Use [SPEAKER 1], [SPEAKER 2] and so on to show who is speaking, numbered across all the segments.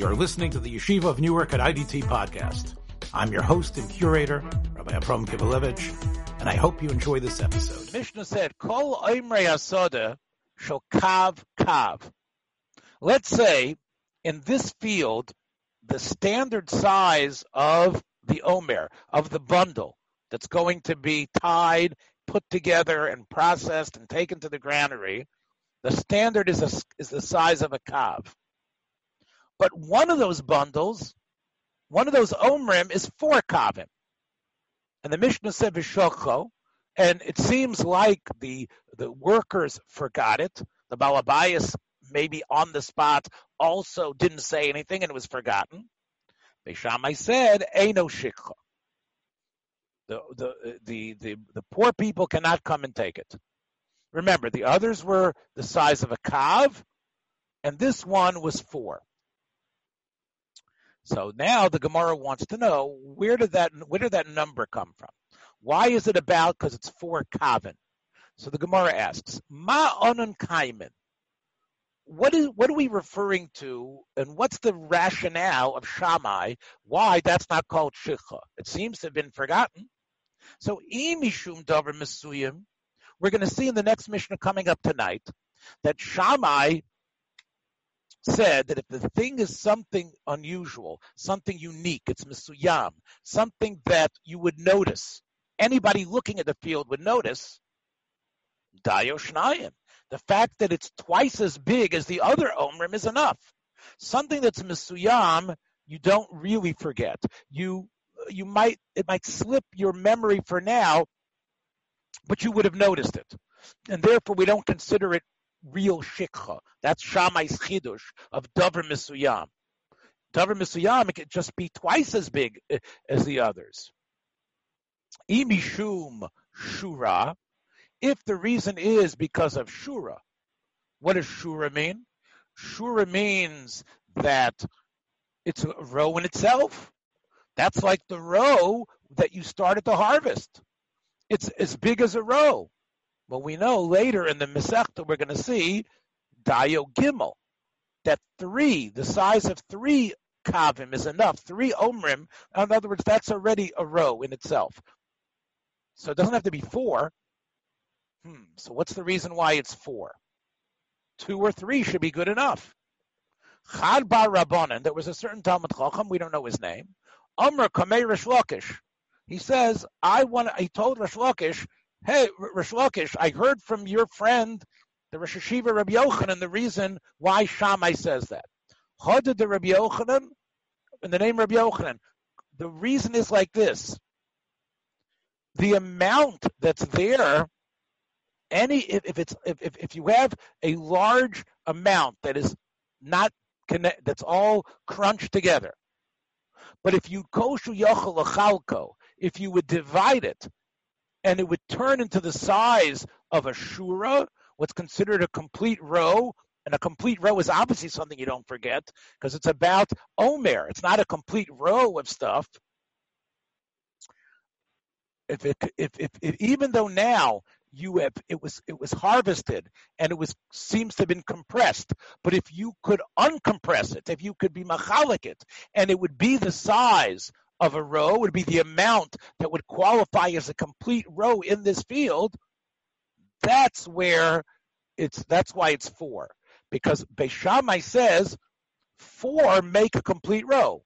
[SPEAKER 1] You're listening to the Yeshiva of Newark at IDT podcast. I'm your host and curator, Rabbi Abram Kibalevich, and I hope you enjoy this episode.
[SPEAKER 2] Mishnah said, Kol Oimrei Asoda shall kav kav. Let's say in this field, the standard size of the Omer, of the bundle that's going to be tied, put together, and processed and taken to the granary, the standard is, a, is the size of a kav. But one of those bundles, one of those omrim is four kavim. And the Mishnah said v'shocho, and it seems like the the workers forgot it. The balabayas maybe on the spot also didn't say anything and it was forgotten. Beishamai said, "Eino shikha." The, the the the the poor people cannot come and take it. Remember, the others were the size of a kav, and this one was four. So now the Gemara wants to know where did that where did that number come from? Why is it about? Because it's four kavin. So the Gemara asks, Ma onan kaimin. What is what are we referring to, and what's the rationale of Shammai? Why that's not called shikha? It seems to have been forgotten. So imishum davar mesuyim. We're going to see in the next Mishnah coming up tonight that Shammai said that if the thing is something unusual, something unique, it's misuyam, something that you would notice, anybody looking at the field would notice, dayo shnayim. The fact that it's twice as big as the other omrim is enough. Something that's misuyam, you don't really forget. You you might it might slip your memory for now, but you would have noticed it, and therefore we don't consider it real shikha. That's Shammai's chidush of davar misuyam. Davar misuyam it could just be twice as big eh, as the others. Imishum shura. If the reason is because of shura, what does shura mean? Shura means that it's a row in itself. That's like the row that you started to harvest. It's as big as a row. Well, we know later in the Masechta we're going to see Dayo Gimel that three, the size of three kavim is enough. Three omrim. In other words, that's already a row in itself. So it doesn't have to be four. Hmm. So what's the reason why it's four? Two or three should be good enough. Chad bar Rabbanan, there was a certain Talmud Chacham, we don't know his name. Amr Kamei Rish Lakish. He says, I want. He told Rish Lakish, hey, Rish Lakish, I heard from your friend, the Rosh Hashiva Rabbi Yochanan, the reason why Shammai says that. Chadad the Rabbi Yochanan, in the name Rabbi Yochanan, the reason is like this. The amount that's there, any if, if it's if, if, if you have a large amount that is not connect, that's all crunched together, but if you koshu yochel if you would divide it and it would turn into the size of a shura, what's considered a complete row. And a complete row is obviously something you don't forget because it's about Omer. It's not a complete row of stuff. If, it, if, if, if even though now you have it was it was harvested and it was seems to have been compressed. But if you could uncompress it, if you could be machalik it, and it would be the size of a row would be the amount that would qualify as a complete row in this field, that's where it's that's why it's four. Because Beishamai says four make a complete row.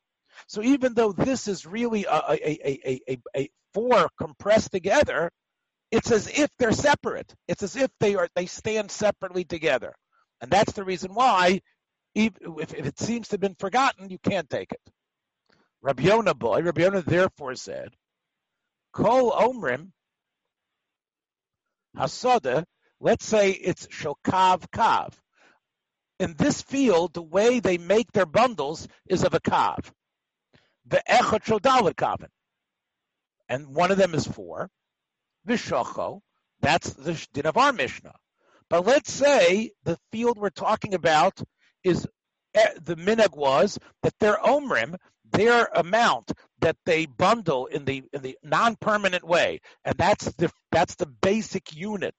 [SPEAKER 2] So even though this is really a, a, a, a, four compressed together, it's as if they're separate. It's as if they are they stand separately together. And that's the reason why, if, if it seems to have been forgotten, you can't take it. Rabbi Yonah boy, Rabbi Yonah therefore said, Kol Omrim Hasada, let's say it's Shokav Kav. In this field, the way they make their bundles is of a Kav. The Echot Shodalit Kavin. And one of them is four. Vishocho, that's the din of our Mishnah. But let's say the field we're talking about is eh, the minhag was that their omrim, their amount that they bundle in the in the non-permanent way, and that's the that's the basic unit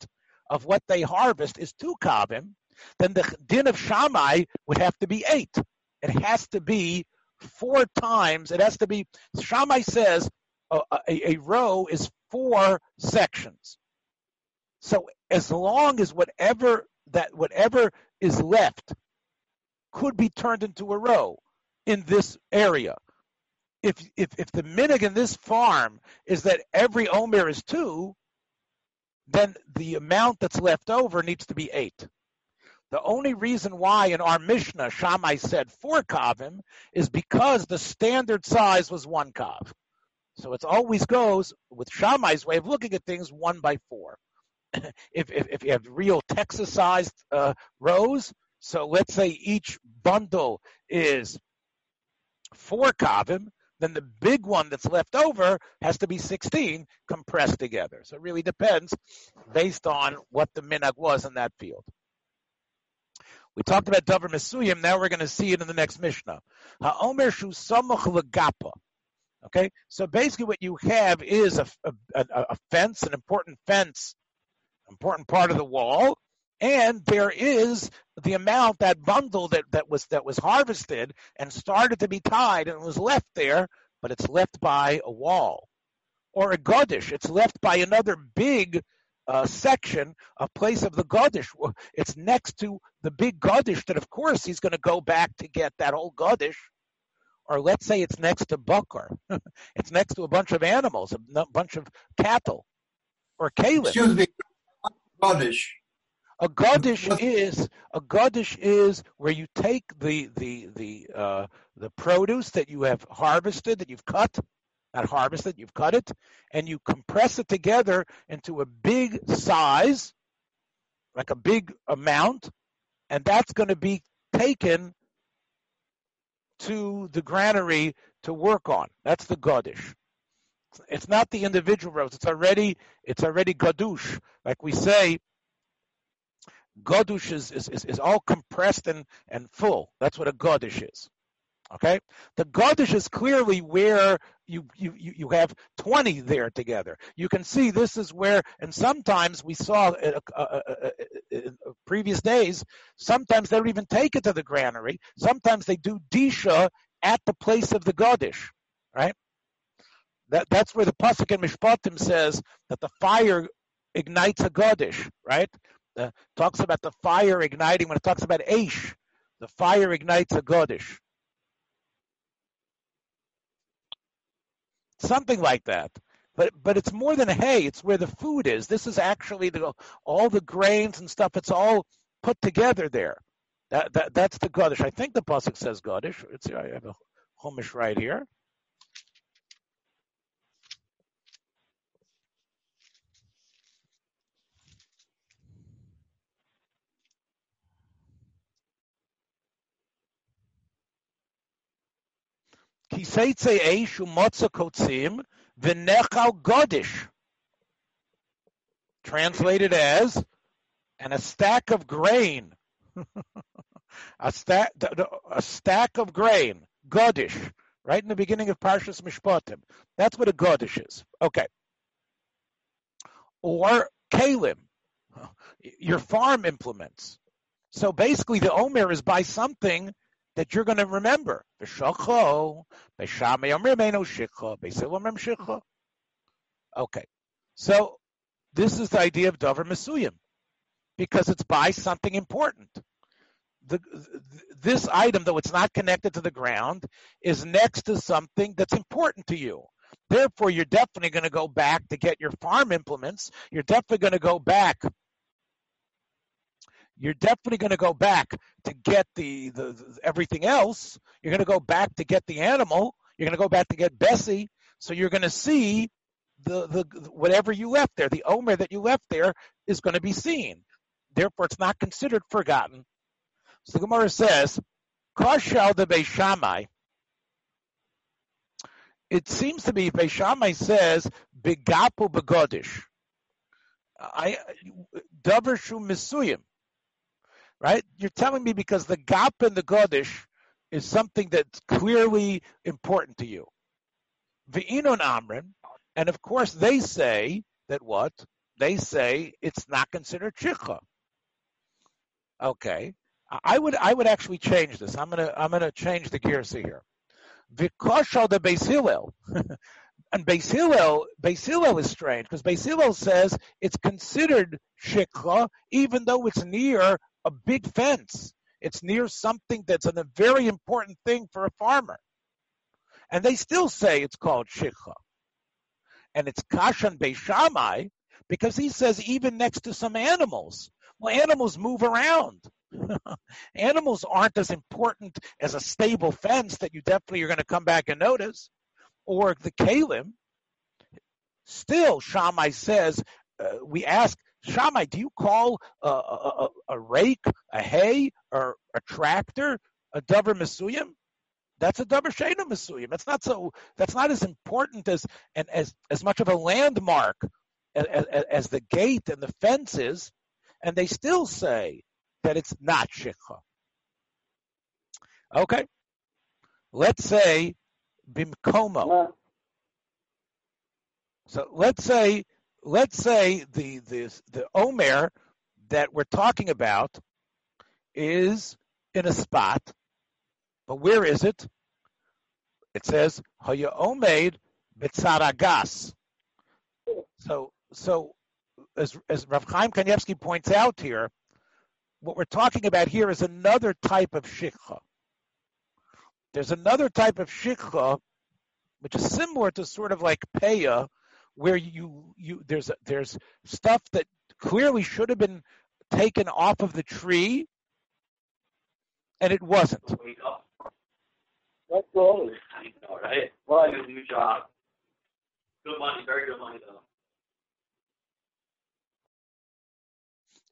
[SPEAKER 2] of what they harvest is two kavim, then the din of Shammai would have to be eight. it has to be four times. It has to be. Shammai says a, a, a row is four sections. So as long as whatever that whatever is left could be turned into a row in this area. If if if the minig in this farm is that every omer is two, then the amount that's left over needs to be eight. The only reason why in our Mishnah Shammai said four kavim is because the standard size was one kav. So it always goes with Shammai's way of looking at things one by four. if, if, if you have real Texas sized uh, rows, so let's say each bundle is four kavim, then the big one that's left over has to be 16 compressed together. So it really depends based on what the minhag was in that field. We talked about Dover Mesuyim, now we're going to see it in the next Mishnah. Ha'omer shu legapa. Okay, so basically what you have is a, a, a fence, an important fence, important part of the wall, and there is the amount that bundle that, that was that was harvested and started to be tied and was left there, but it's left by a wall or a godish. It's left by another big uh, section, a place of the godish. It's next to the big godish that, of course, he's going to go back to get that whole godish. Or let's say it's next to Bukar. it's next to a bunch of animals, a bunch of cattle, or kalim.
[SPEAKER 3] Excuse me, godish.
[SPEAKER 2] A godish is a godish is where you take the the the uh, the produce that you have harvested that you've cut, not harvested, you've cut it, and you compress it together into a big size, like a big amount, and that's going to be taken to the granary to work on. That's the godish. It's not the individual rows. It's already it's already gadush, like we say Godush is, is, is, is, all compressed and, and full. That's what a Godush is. Okay? The Godush is clearly where you, you, you have 20 there together. You can see this is where, and sometimes we saw in, uh, uh, uh, in previous days, sometimes they don't even take it to the granary. Sometimes they do Disha at the place of the Godush. Right? That, that's where the Pasuk in Mishpatim says that the fire ignites a Godush, right? Uh, talks about the fire igniting, when it talks about Aish, the fire ignites a Godish. Something like that. But but it's more than hay, it's where the food is. This is actually the, all the grains and stuff, it's all put together there. That, that that's the Godish. I think the Pasuk says Godish. It's I have a Chumash right here. Kiseitze eish umotza kotzim v'nechal godish. Translated as, and a stack of grain. a, stack, a stack of grain, godish, right in the beginning of Parshas Mishpatim. That's what a godish is. Okay. Or kalim, your farm implements. So basically, the omer is by something that you're going to remember. Okay, so this is the idea of davar mesuyim, because it's by something important. The, this item, though it's not connected to the ground, is next to something that's important to you. Therefore, you're definitely going to go back to get your farm implements. You're definitely going to go back you're definitely going to go back to get the, the, the everything else. You're going to go back to get the animal. You're going to go back to get Bessie. So you're going to see the, the whatever you left there, the omer that you left there is going to be seen. Therefore, it's not considered forgotten. So the Gemara says, "Kashal de Beishamai." It seems to be Beishamai says begapu begodish. I davar shu misuyim right? You're telling me because the gap in the Godish is something that's clearly important to you. Ve'inon Amrin, and of course they say that what? They say it's not considered shikha. Okay. I would I would actually change this. I'm gonna I'm gonna change the gears here. Vikoshal the Beis and Beis is strange because Beis says it's considered shikha even though it's near a big fence. It's near something that's a very important thing for a farmer. And they still say it's called shikha. And it's kashan beishamai because he says even next to some animals. Well, animals move around. animals aren't as important as a stable fence that you definitely are going to come back and notice, or the kalim. Still, Shammai says, uh, we ask, Shammai, do you call a, a, a, rake, a hay, or a tractor a davar mesuyim? That's a davar shena mesuyim. That's not so. That's not as important as and as as much of a landmark as, as, as the gate and the fences. And they still say that it's not shikha. Okay, let's say bimkomo. So let's say let's say the the the Omer that we're talking about is in a spot, but where is it? It says Haya Omed Bitzaragas. So so as as Rav Chaim Kanievsky points out here, what we're talking about here is another type of shikha. There's another type of shikha which is similar to sort of like peya, where you you there's there's stuff that clearly should have been taken off of the tree, and it wasn't.
[SPEAKER 4] That's cool. I know, right? Well, I did a new job. Good money, very good money though.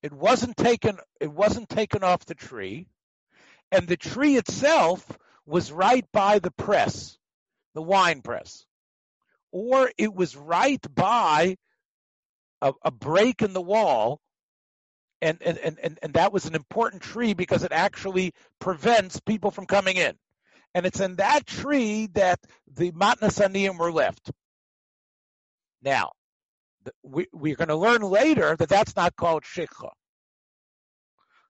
[SPEAKER 2] It wasn't taken. It wasn't taken off the tree, and the tree itself was right by the press, the wine press or it was right by a, a break in the wall and, and, and, and that was an important tree because it actually prevents people from coming in. And it's in that tree that the Matnasaniyim were left. Now, we, we're going to learn later that that's not called Shikha.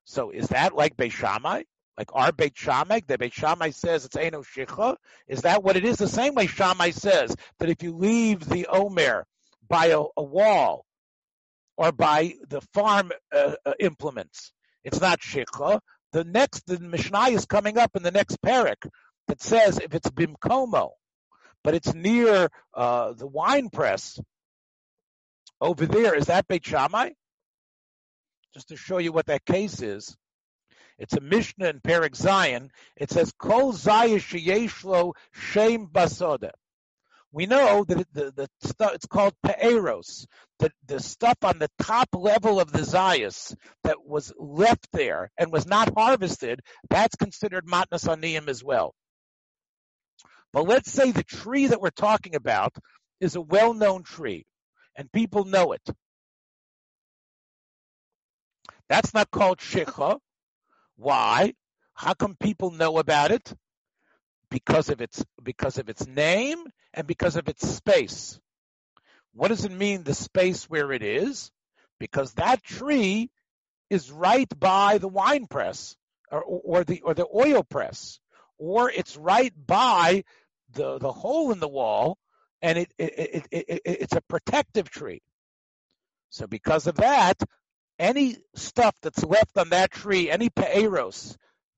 [SPEAKER 2] So is that like Beishamai? Like our Beit Shammai, the Beit Shammai says it's Eno Shicha. Is that what it is? The same way Shammai says that if you leave the Omer by a, a wall or by the farm uh, uh, implements, it's not Shicha. The next, the Mishnah is coming up in the next parak that says if it's Bimkomo, but it's near uh, the wine press over there, is that Beit Shammai? Just to show you what that case is. It's a Mishnah in Perik Zion. It says, Kol Zayishiyeshlo Shem Basoda. We know that the, the stuff, it's called Pe'eros, the, the stuff on the top level of the Zayas that was left there and was not harvested, that's considered Matnas Aniyim as well. But let's say the tree that we're talking about is a well-known tree and people know it. That's not called Shikha. Why? How come people know about it? Because of its because of its name and because of its space. What does it mean the space where it is? Because that tree is right by the wine press or, or the or the oil press, or it's right by the the hole in the wall, and it, it, it, it it's a protective tree. So because of that, any stuff that's left on that tree, any pe'eros,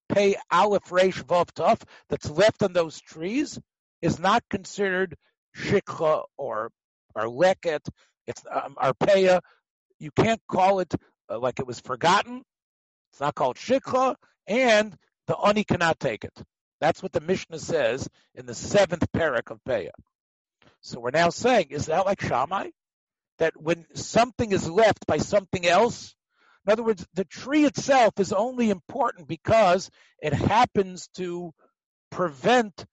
[SPEAKER 2] pay aleph resh vav tuf, that's left on those trees, is not considered shikha or or leket. It's um, arpeya. You can't call it uh, like it was forgotten. It's not called shikha, and the ani cannot take it. That's what the Mishnah says in the seventh parak of Peah. So we're now saying, is that like Shammai? That when something is left by something else, in other words, the tree itself is only important because it happens to prevent,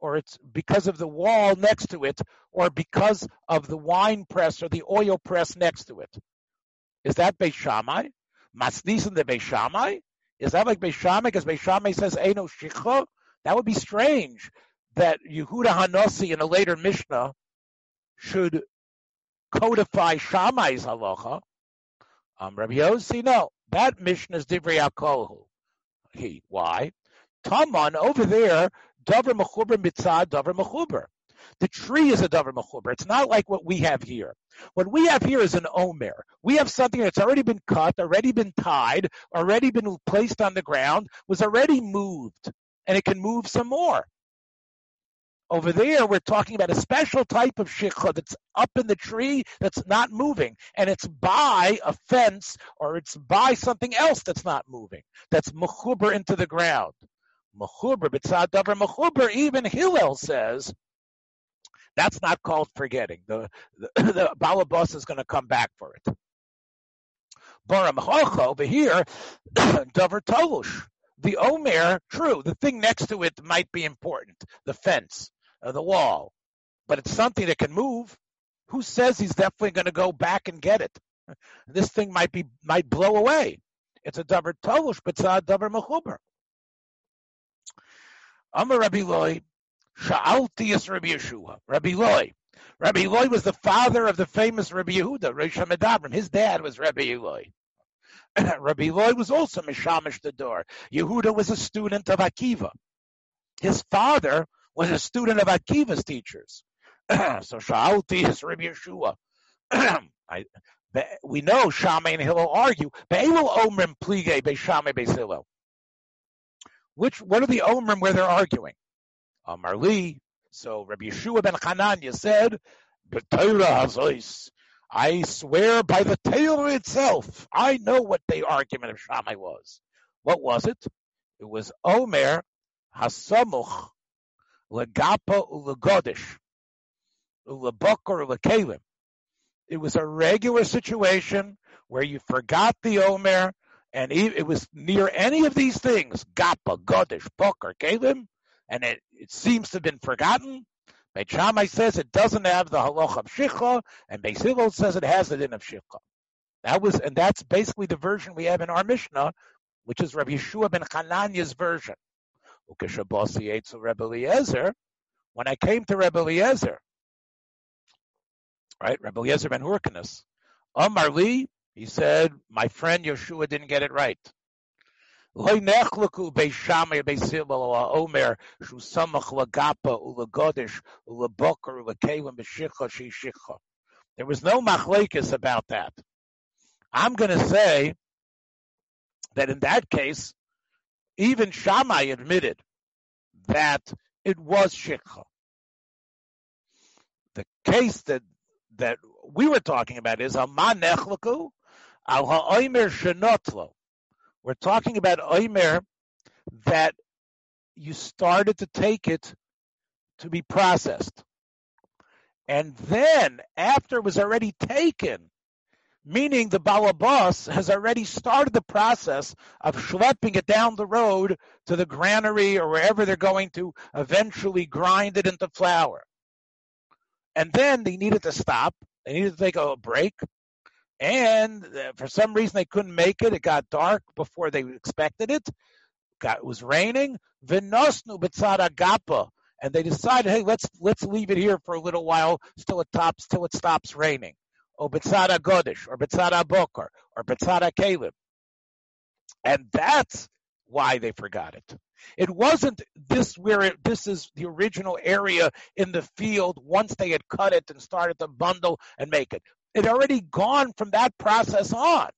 [SPEAKER 2] or it's because of the wall next to it, or because of the wine press or the oil press next to it. Is that Beis Shammai? Masnisin the Beis Shammai? Is that like Beis Shammai? Because Beis Shammai says Eno Shicha? That would be strange that Yehuda Hanossi in a later Mishnah should codify Shammai's halacha. Um, Rabbi Yossi, no, that Mishnah is Divrei Akohu. he. Why? Taman over there, davar mechuber mitzad davar mechuber. The tree is a davar mechuber. It's not like what we have here. What we have here is an omer. We have something that's already been cut, already been tied, already been placed on the ground, was already moved, and it can move some more. Over there, we're talking about a special type of shikha that's up in the tree that's not moving, and it's by a fence or it's by something else that's not moving, that's mechuber into the ground. Mechuber, b'tzad davar mechuber, even Hillel says that's not called forgetting. The the, the balabas is going to come back for it. Baram over here, davar tolush. The omer, true, the thing next to it might be important, the fence uh, the wall, but it's something that can move. Who says he's definitely going to go back and get it? This thing might be might blow away. It's a davar tolush, but it's a davar mechuber. Amar Rabbi Loi, Sha'alti is Rabbi Yeshua. Rabbi Loi. Rabbi Loi was the father of the famous Rabbi Yehuda, Rosh. His dad was Rabbi Loi. Rabbi Loi was also Mishamish the door. Yehuda was a student of Akiva. His father was a student of Akiva's teachers. so Sha'alti is Rabbi Yeshua. I, we know Shammai and Hillel argue. Be'elul omrim plige be'Shammai be'Hillel. Which what are the omrim where they're arguing? Amar Li. So Rabbi Yeshua ben Hananya said. I swear by the Torah itself, I know what the argument of Shammai was. What was it? It was Omer Hasamuch legapa ulegodish, ulebokor ulekalim. It was a regular situation where you forgot the omer, and it was near any of these things, gapa, godish, boker, kalim, and it, it seems to have been forgotten. Beit Shammai says it doesn't have the halach of shicha, and Beis says it has the din of shicha. That was, and that's basically the version we have in our Mishnah, which is Rabbi Yeshua ben Hananya's version. When I came to Rebbe Eliezer, right, Rebbe Eliezer ben Hurkanus, Amar Li, he said, my friend Yeshua didn't get it right. There was no machlekes about that. I'm going to say that in that case, even Shammai admitted that it was shikha. The case that that we were talking about is Aman Nechlaku al Ha'omer Shenotlo. We're talking about Omer that you started to take it to be processed. And then, after it was already taken, meaning the balabas has already started the process of schlepping it down the road to the granary or wherever they're going to eventually grind it into flour. And then they needed to stop. They needed to take a break. And uh, for some reason they couldn't make it. It got dark before they expected it. It was raining. Vinosnu gapa. And they decided, hey, let's let's leave it here for a little while, till it stops, till it stops raining or Betzada Godish, or Betzada Bokar, or Betzada Caleb. And that's why they forgot it. It wasn't this where it, this is the original area in the field once they had cut it and started to bundle and make it. It already gone from that process on.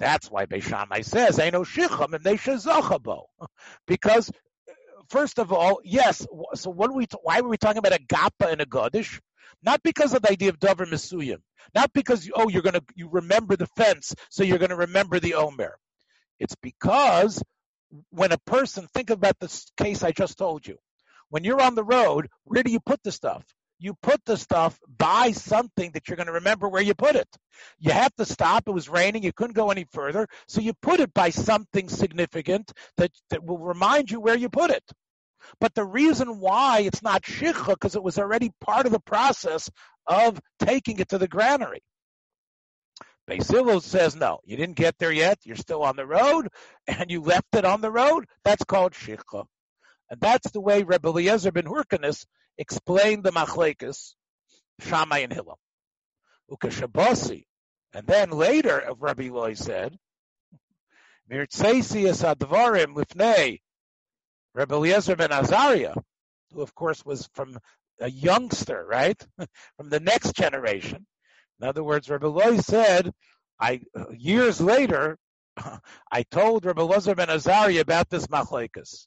[SPEAKER 2] That's why Beishamai says, "Ain't no shicham and they shazachabo," because first of all, yes. So what we? Why were we talking about a gappa and a godish? Not because of the idea of davar misuyim. Not because oh you're gonna you remember the fence, so you're gonna remember the omer. It's because when a person think about this case I just told you. When you're on the road, where do you put the stuff? You put the stuff by something that you're going to remember where you put it. You have to stop. It was raining. You couldn't go any further. So you put it by something significant that, that will remind you where you put it. But the reason why it's not shikha, because it was already part of the process of taking it to the granary. Beis Hillel says, no, you didn't get there yet. You're still on the road, and you left it on the road. That's called shikha. And that's the way Rebbe Eliezer ben Hurkanus explained the machlekes, Shammai and Hillel. Ukashabasi. And then later, Rabbi Loi said, Mirtzeisius Advarim Lifnei Rebbe Eliezer ben Azariah, who of course was from a youngster, right? from the next generation. In other words, Rebbe Loy said, I uh, years later, I told Rebbe Eliezer ben Azariah about this machlekes.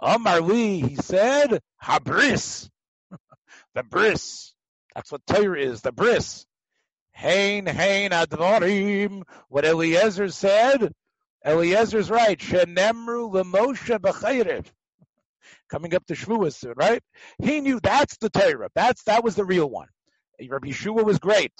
[SPEAKER 2] Amar Li, he said, Habris, the bris. That's what Torah is, the bris. Hain, hain, advarim. What Eliezer said, Eliezer's right. Shenemru lemoshe b'chayrev. Coming up to Shavuos soon, right? He knew that's the Torah. That's that was the real one. Rabbi Yeshua was great,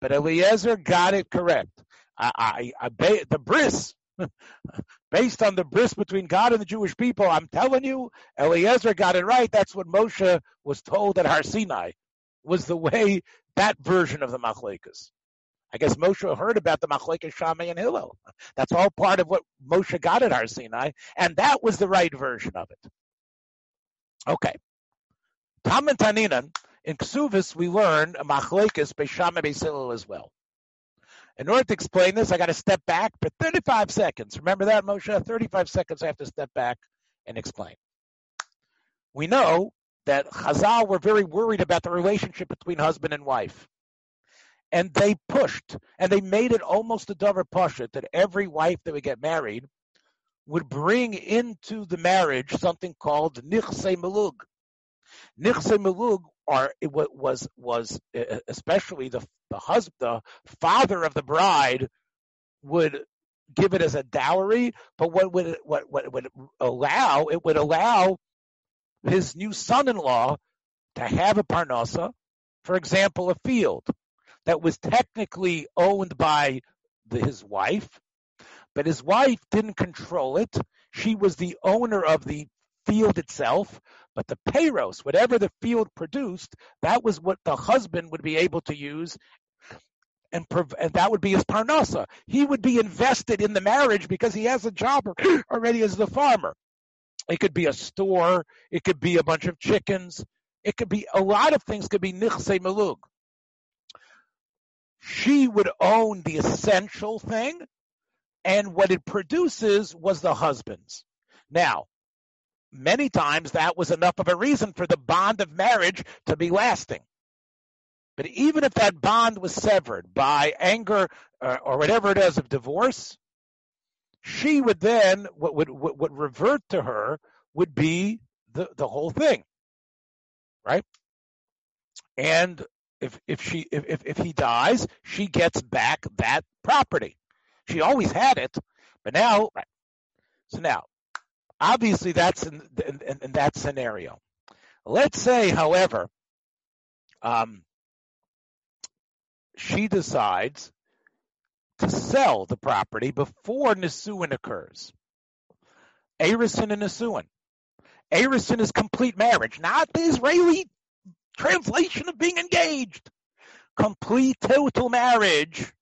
[SPEAKER 2] but Eliezer got it correct. I, I, I the bris, based on the bris between God and the Jewish people, I'm telling you, Eliezer got it right. That's what Moshe was told at Har Sinai. Was the way that version of the Machlekes. I guess Moshe heard about the Machlekes Shammai and Hillel. That's all part of what Moshe got at Har Sinai, and that was the right version of it. Okay. Tam and Taninan, in Ksuvis, we learn Machlekes Beishamai Beis Hillel as well. In order to explain this, I got to step back for 35 seconds. Remember that, Moshe? 35 seconds I have to step back and explain. We know that Chazal were very worried about the relationship between husband and wife. And they pushed, and they made it almost a dover pasha that every wife that would get married would bring into the marriage something called nichse melug. Nichse melug are it was was especially the the husband, the father of the bride would give it as a dowry, but what would what what would allow it would allow his new son-in-law to have a parnasa, for example, a field that was technically owned by the, his wife, but his wife didn't control it. She was the owner of the field itself, but the payros, whatever the field produced, that was what the husband would be able to use. And, and that would be his parnasa. He would be invested in the marriage because he has a job already as the farmer. It could be a store. It could be a bunch of chickens. It could be a lot of things. Could be nichse melug. She would own the essential thing, and what it produces was the husband's. Now, many times that was enough of a reason for the bond of marriage to be lasting. But even if that bond was severed by anger or, or whatever it is of divorce, she would then what would what would revert to her would be the the whole thing, right? And if if she if if he dies, she gets back that property. She always had it, but now, right. so now, obviously that's in, in, in that scenario. Let's say, however, um, she decides to sell the property before Nisuin occurs. Arison and Nisuin. Arison is complete marriage, not the Israeli translation of being engaged. Complete total marriage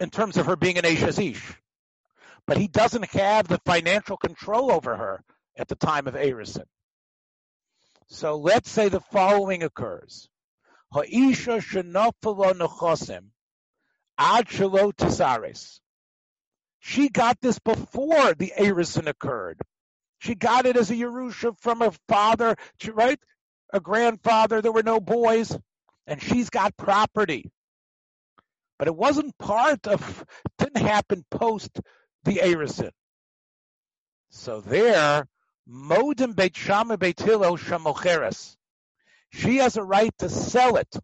[SPEAKER 2] in terms of her being an Ashazish. But he doesn't have the financial control over her at the time of Arison. So let's say the following occurs. Ha'isha shenafalo nechosim Ad Tisares. She got this before the Arison occurred. She got it as a Yerusha from her father, right? A grandfather. There were no boys, and she's got property. But it wasn't part of, didn't happen post the Arison. So there, Modim Beit Shama Beit. She has a right to sell it,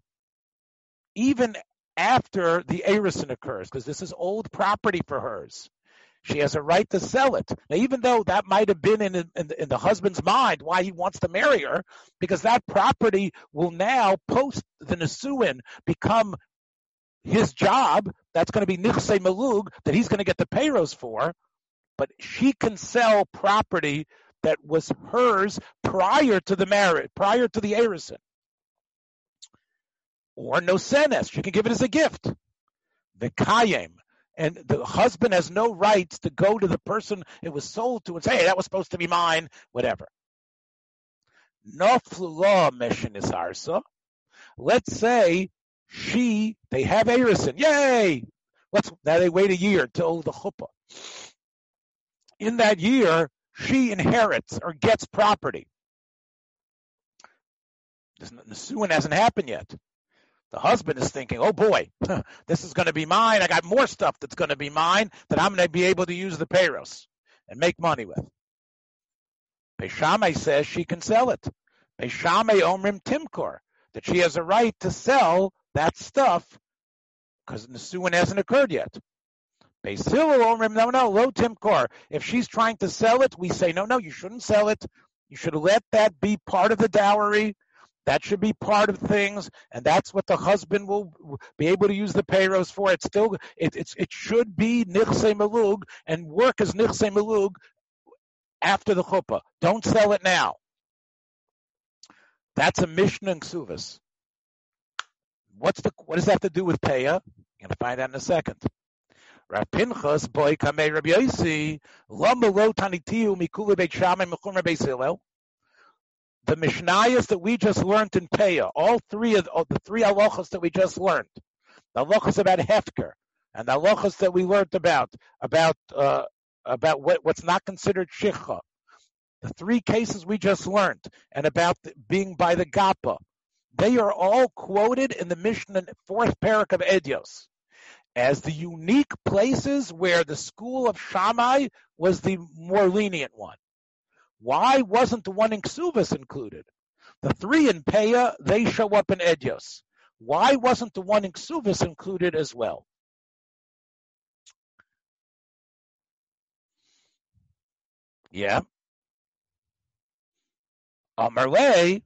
[SPEAKER 2] even after the Arison occurs, because this is old property for hers. She has a right to sell it. Now, even though that might have been in, in, in, the husband's mind why he wants to marry her, because that property will now, post the Nisuin, become his job. That's going to be Nichse Malug, that he's going to get the payros for. But she can sell property that was hers prior to the marriage, prior to the Arison or no senes. She can give it as a gift. The kayem. And the husband has no rights to go to the person it was sold to and say, hey, that was supposed to be mine, whatever. Noflula mission is arsa. Let's say she, they have Arison. Yay! Let's, now they wait a year till the chuppah. In that year, she inherits or gets property. The Nisuin hasn't happened yet. The husband is thinking, oh boy, this is going to be mine. I got more stuff that's going to be mine that I'm going to be able to use the payros and make money with. Beishamai says she can sell it. Beishamai omrim timkor, that she has a right to sell that stuff because Nisuin hasn't occurred yet. Hillel omrim, no, no, lo timkor. If she's trying to sell it, we say, no, no, you shouldn't sell it. You should let that be part of the dowry that should be part of things, and that's what the husband will be able to use the payros for. It's still it, it's it should be nichse malug and work as nichse malug after the chuppah. Don't sell it now. That's a mission in Ksuvas. What's the what does that have to do with paya? You're gonna find out in a second. Rav Pinchas boy kamei Rabbi Yossi lama lo tanitiu mikulu beit beis Hillel the Mishnayos that we just learned in Peah, all three of the, the three halachas that we just learned, the halachas about Hefker, and the halachas that we learned about about uh, about what, what's not considered shikha, the three cases we just learned, and about the, being by the Gapa, they are all quoted in the Mishnah fourth parak of Edios as the unique places where the school of Shammai was the more lenient one. Why wasn't the one in Ksuvas included? The three in Peah, they show up in Edios. Why wasn't the one in Ksuvas included as well? Yeah. Amarle,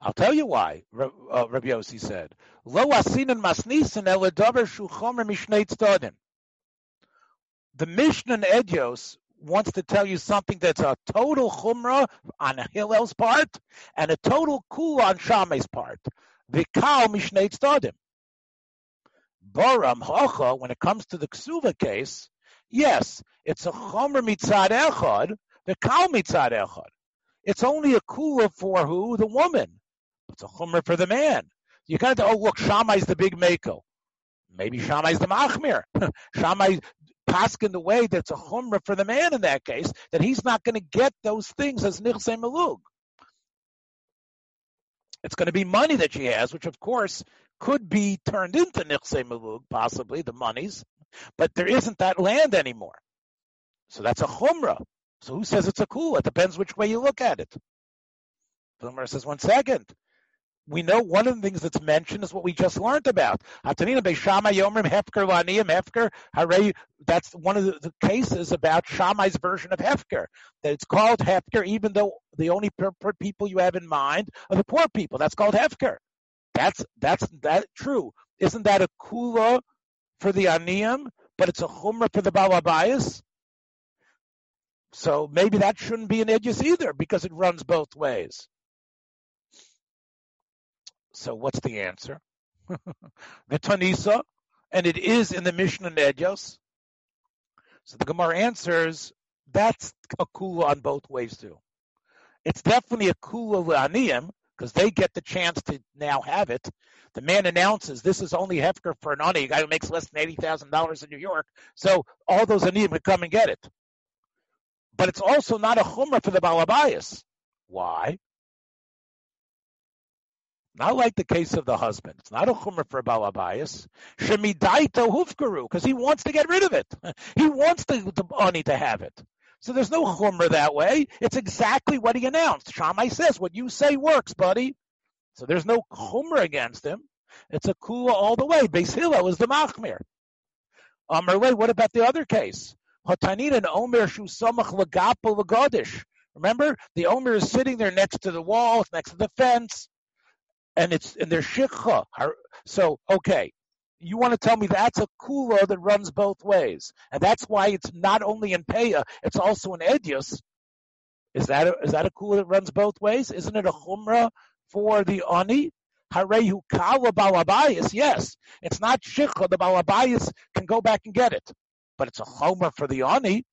[SPEAKER 2] I'll tell you why, uh, Rabbi Yossi said. Lo asinan masnisin eladavar shuchomer mishneit stadim. The Mishnah in Edios wants to tell you something that's a total chumrah on Hillel's part and a total cool on Shammai's part. Vikal mishnei tzadim. Boram hocha, when it comes to the ksuva case, yes, it's a chomer mitzad echad, vikal mitzad echad. It's only a kula for who? The woman. It's a chomer for the man. You kind of, oh look, Shammai's the big mako. Maybe Shammai's the machmir. Shammai in the way that's a chumrah for the man in that case, that he's not going to get those things as nichse malug. It's going to be money that she has, which of course could be turned into nichse malug, possibly the monies, but there isn't that land anymore. So that's a chumrah. So who says it's a cool? It depends which way you look at it. Filmer says, one second we know one of the things that's mentioned is what we just learned about. That's one of the, cases about Shammai's version of Hefker. That it's called Hefker, even though the only people you have in mind are the poor people. That's called Hefker. That's that's that true. Isn't that a kula for the aniyim, but it's a chumrah for the balabayas? So maybe that shouldn't be an edges either, because it runs both ways. So what's the answer? the Tanisa, and it is in the Mishnah Nedios. So the Gemara answers that's a kula on both ways too. It's definitely a kula le'aniyim because they get the chance to now have it. The man announces this is only hefker for an ani, a guy who makes less than eighty thousand dollars in New York. So all those aniyim can come and get it. But it's also not a chumrah for the balabayas. Why? Not like the case of the husband. It's not a chumrah for balabayas. Shemidaito hufkaru, because he wants to get rid of it. He wants the, the ani to have it. So there's no chumrah that way. It's exactly what he announced. Shammai says, what you say works, buddy. So there's no chumrah against him. It's a kula all the way. Beis Hillel is the machmir. Amarle, what about the other case? Hotanit and Omer shu samach lagapa. Remember, the Omer is sitting there next to the wall, next to the fence and it's and they're shikha. So okay, you want to tell me that's a kula that runs both ways, and that's why it's not only in peya, it's also in edius. Is that a, is that a kula that runs both ways? Isn't it a chumrah for the ani? Harehu kala balabayas. Yes, it's not shikha. The balabayas can go back and get it, but it's a chumrah for the ani,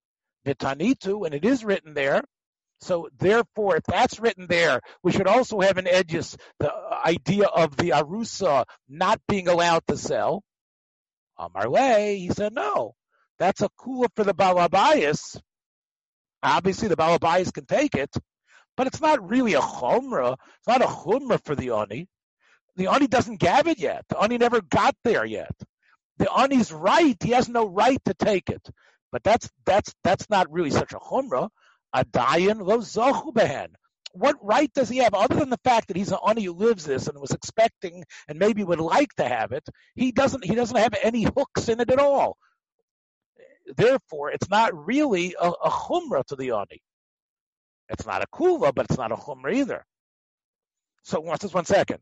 [SPEAKER 2] vitanitu, and it is written there. So therefore, if that's written there, we should also have an edges, the idea of the arusa not being allowed to sell. Amar way, he said no. That's a kula for the balabayas. Obviously, the balabayas can take it, but it's not really a chumrah. It's not a chumrah for the ani. The ani doesn't have it yet. The ani never got there yet. The ani's right. He has no right to take it. But that's that's that's not really such a chumrah. A dayan lo zochu behen what right does he have other than the fact that he's an ani who lives this and was expecting and maybe would like to have it? He doesn't. He doesn't have any hooks in it at all. Therefore, it's not really a, a to the ani. It's not a kula, but it's not a chumrah either. So, watch this one second.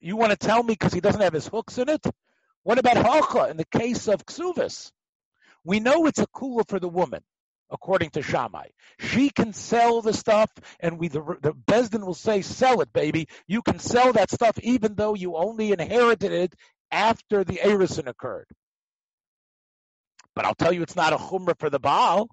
[SPEAKER 2] You want to tell me because he doesn't have his hooks in it? What about halcha in the case of ksuvis? We know it's a kula for the woman according to Shammai. She can sell the stuff, and we the, the Besdin will say, "Sell it, baby. You can sell that stuff, even though you only inherited it after the erison occurred." But I'll tell you, it's not a chumrah for the Baal.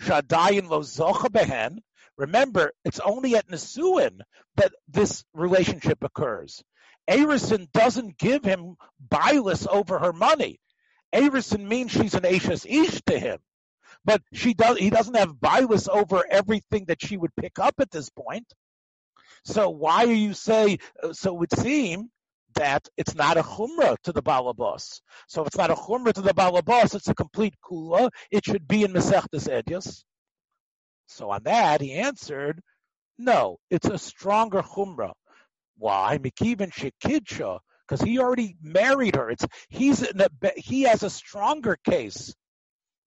[SPEAKER 2] Shadayin lo zocha behen. Remember, it's only at Nisuin that this relationship occurs. Erison doesn't give him bilus over her money. Erison means she's an Eshes Ish to him but she does. He doesn't have bilus over everything that she would pick up at this point. So why are you say? Uh, so it would seem that it's not a chumrah to the balabas. So if it's not a chumrah to the balabas, it's a complete kula. It should be in Masechtas Eduyos. So on that, he answered, no, it's a stronger chumrah. Why? Mikivin shekidsha, because he already married her. It's he's a, he has a stronger case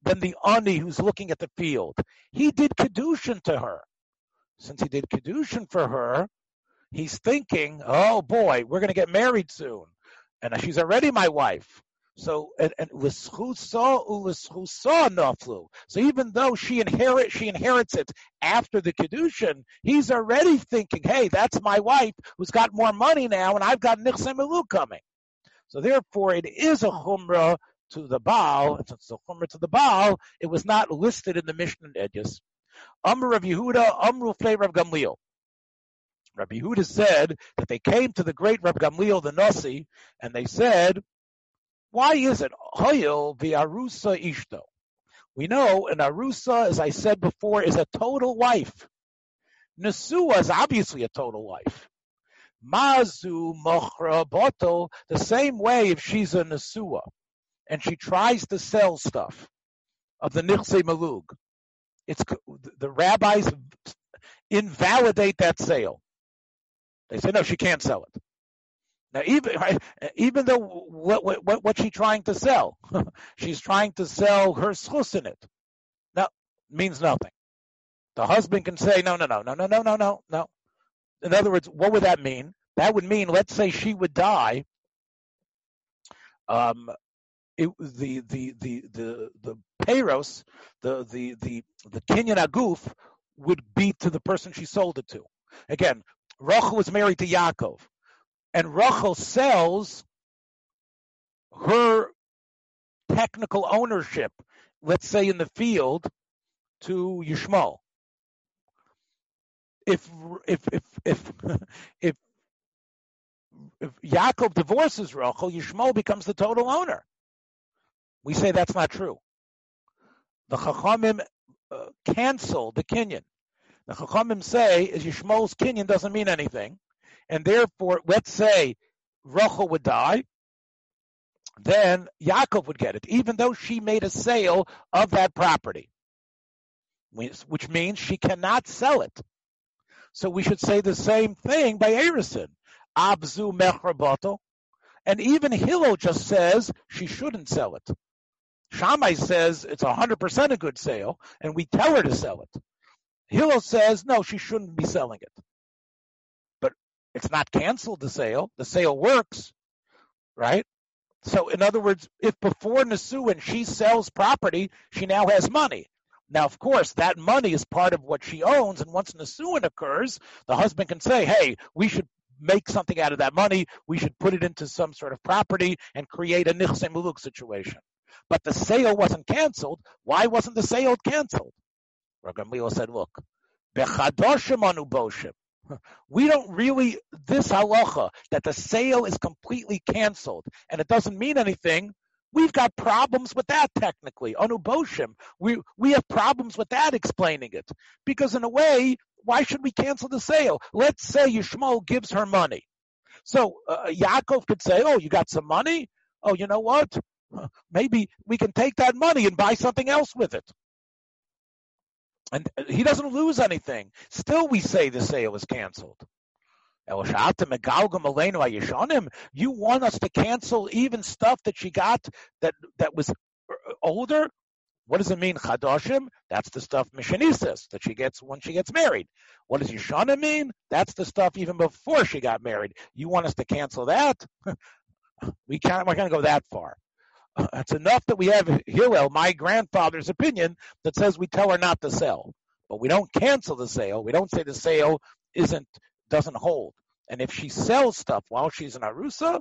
[SPEAKER 2] than the ani who's looking at the field. He did kedushin to her. Since he did kedushin for her, he's thinking, "Oh boy, we're going to get married soon, and she's already my wife." So and, and naflu. So even though she inherit she inherits it after the kedushin, he's already thinking, "Hey, that's my wife who's got more money now, and I've got nichsemilu coming." So therefore, it is a chumrah to the Baal, since the Chumrah to the Baal, it was not listed in the Mishnah and Edges. Amr of Yehuda, Amru Flei Rav Gamliel. Rabbi Yehuda said that they came to the great Rabbi Gamliel the Nasi, and they said, why is it Hoyel v'arusa ishto? We know an arusa, as I said before, is a total wife. Nesua is obviously a total wife. Mazu mochra boto, the same way if she's a nesua and she tries to sell stuff of the Nichse Malug, it's the rabbis invalidate that sale. They say no, she can't sell it. Now, even even though what what she trying to sell? She's trying to sell her schus in it. Now, means nothing. The husband can say no, no, no, no, no, no, no, no, no. In other words, what would that mean? That would mean, let's say she would die. Um, it, the the the the the payros, the the the the kinyan aguf would be to the person she sold it to. Again, Rachel was married to Yaakov, and Rachel sells her technical ownership, let's say in the field, to Yishmael. If if if if if if Yaakov divorces Rachel, Yishmael becomes the total owner. We say that's not true. The Chachamim uh, cancel the kinyan. The Chachamim say is Yishmael's kinyan doesn't mean anything, and therefore, let's say Rachel would die, then Yaakov would get it, even though she made a sale of that property, which means she cannot sell it. So we should say the same thing by Erison. Abzu mechrabato. And even Hillel just says she shouldn't sell it. Shammai says it's 100% a good sale, and we tell her to sell it. Hillel says, no, she shouldn't be selling it. But it's not canceled, the sale. The sale works, right? So, in other words, if before Nisuin she sells property, she now has money. Now, of course, that money is part of what she owns, and once Nisuin occurs, the husband can say, hey, we should make something out of that money. We should put it into some sort of property and create a nichse muluk situation but the sale wasn't canceled. Why wasn't the sale canceled? Rav Gamliel said, look, we don't really, this halacha, that the sale is completely canceled and it doesn't mean anything, We've got problems with that technically. Onuboshim, we we have problems with that explaining it because in a way, why should we cancel the sale? Let's say Yishmael gives her money, so uh, Yaakov could say, "Oh, you got some money? Oh, you know what? Maybe we can take that money and buy something else with it." And uh, he doesn't lose anything. Still, we say the sale is canceled. You want us to cancel even stuff that she got that that was older? What does it mean, chadoshim? That's the stuff mishanisis that she gets when she gets married. What does yeshana mean? That's the stuff even before she got married. You want us to cancel that? we can't. We're going to go that far. It's enough that we have Hillel, my grandfather's opinion, that says we tell her not to sell, but we don't cancel the sale. We don't say the sale isn't doesn't hold. And if she sells stuff while she's in Arusa,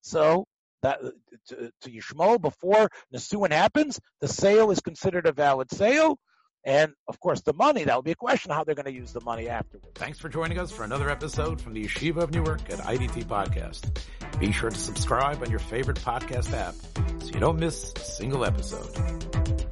[SPEAKER 2] so that to, to Yishmael before Nisuin happens, the sale is considered a valid sale. And of course, the money, that will be a question how they're going to use the money afterwards.
[SPEAKER 1] Thanks for joining us for another episode from the Yeshiva of Newark at IDT Podcast. Be sure to subscribe on your favorite podcast app so you don't miss a single episode.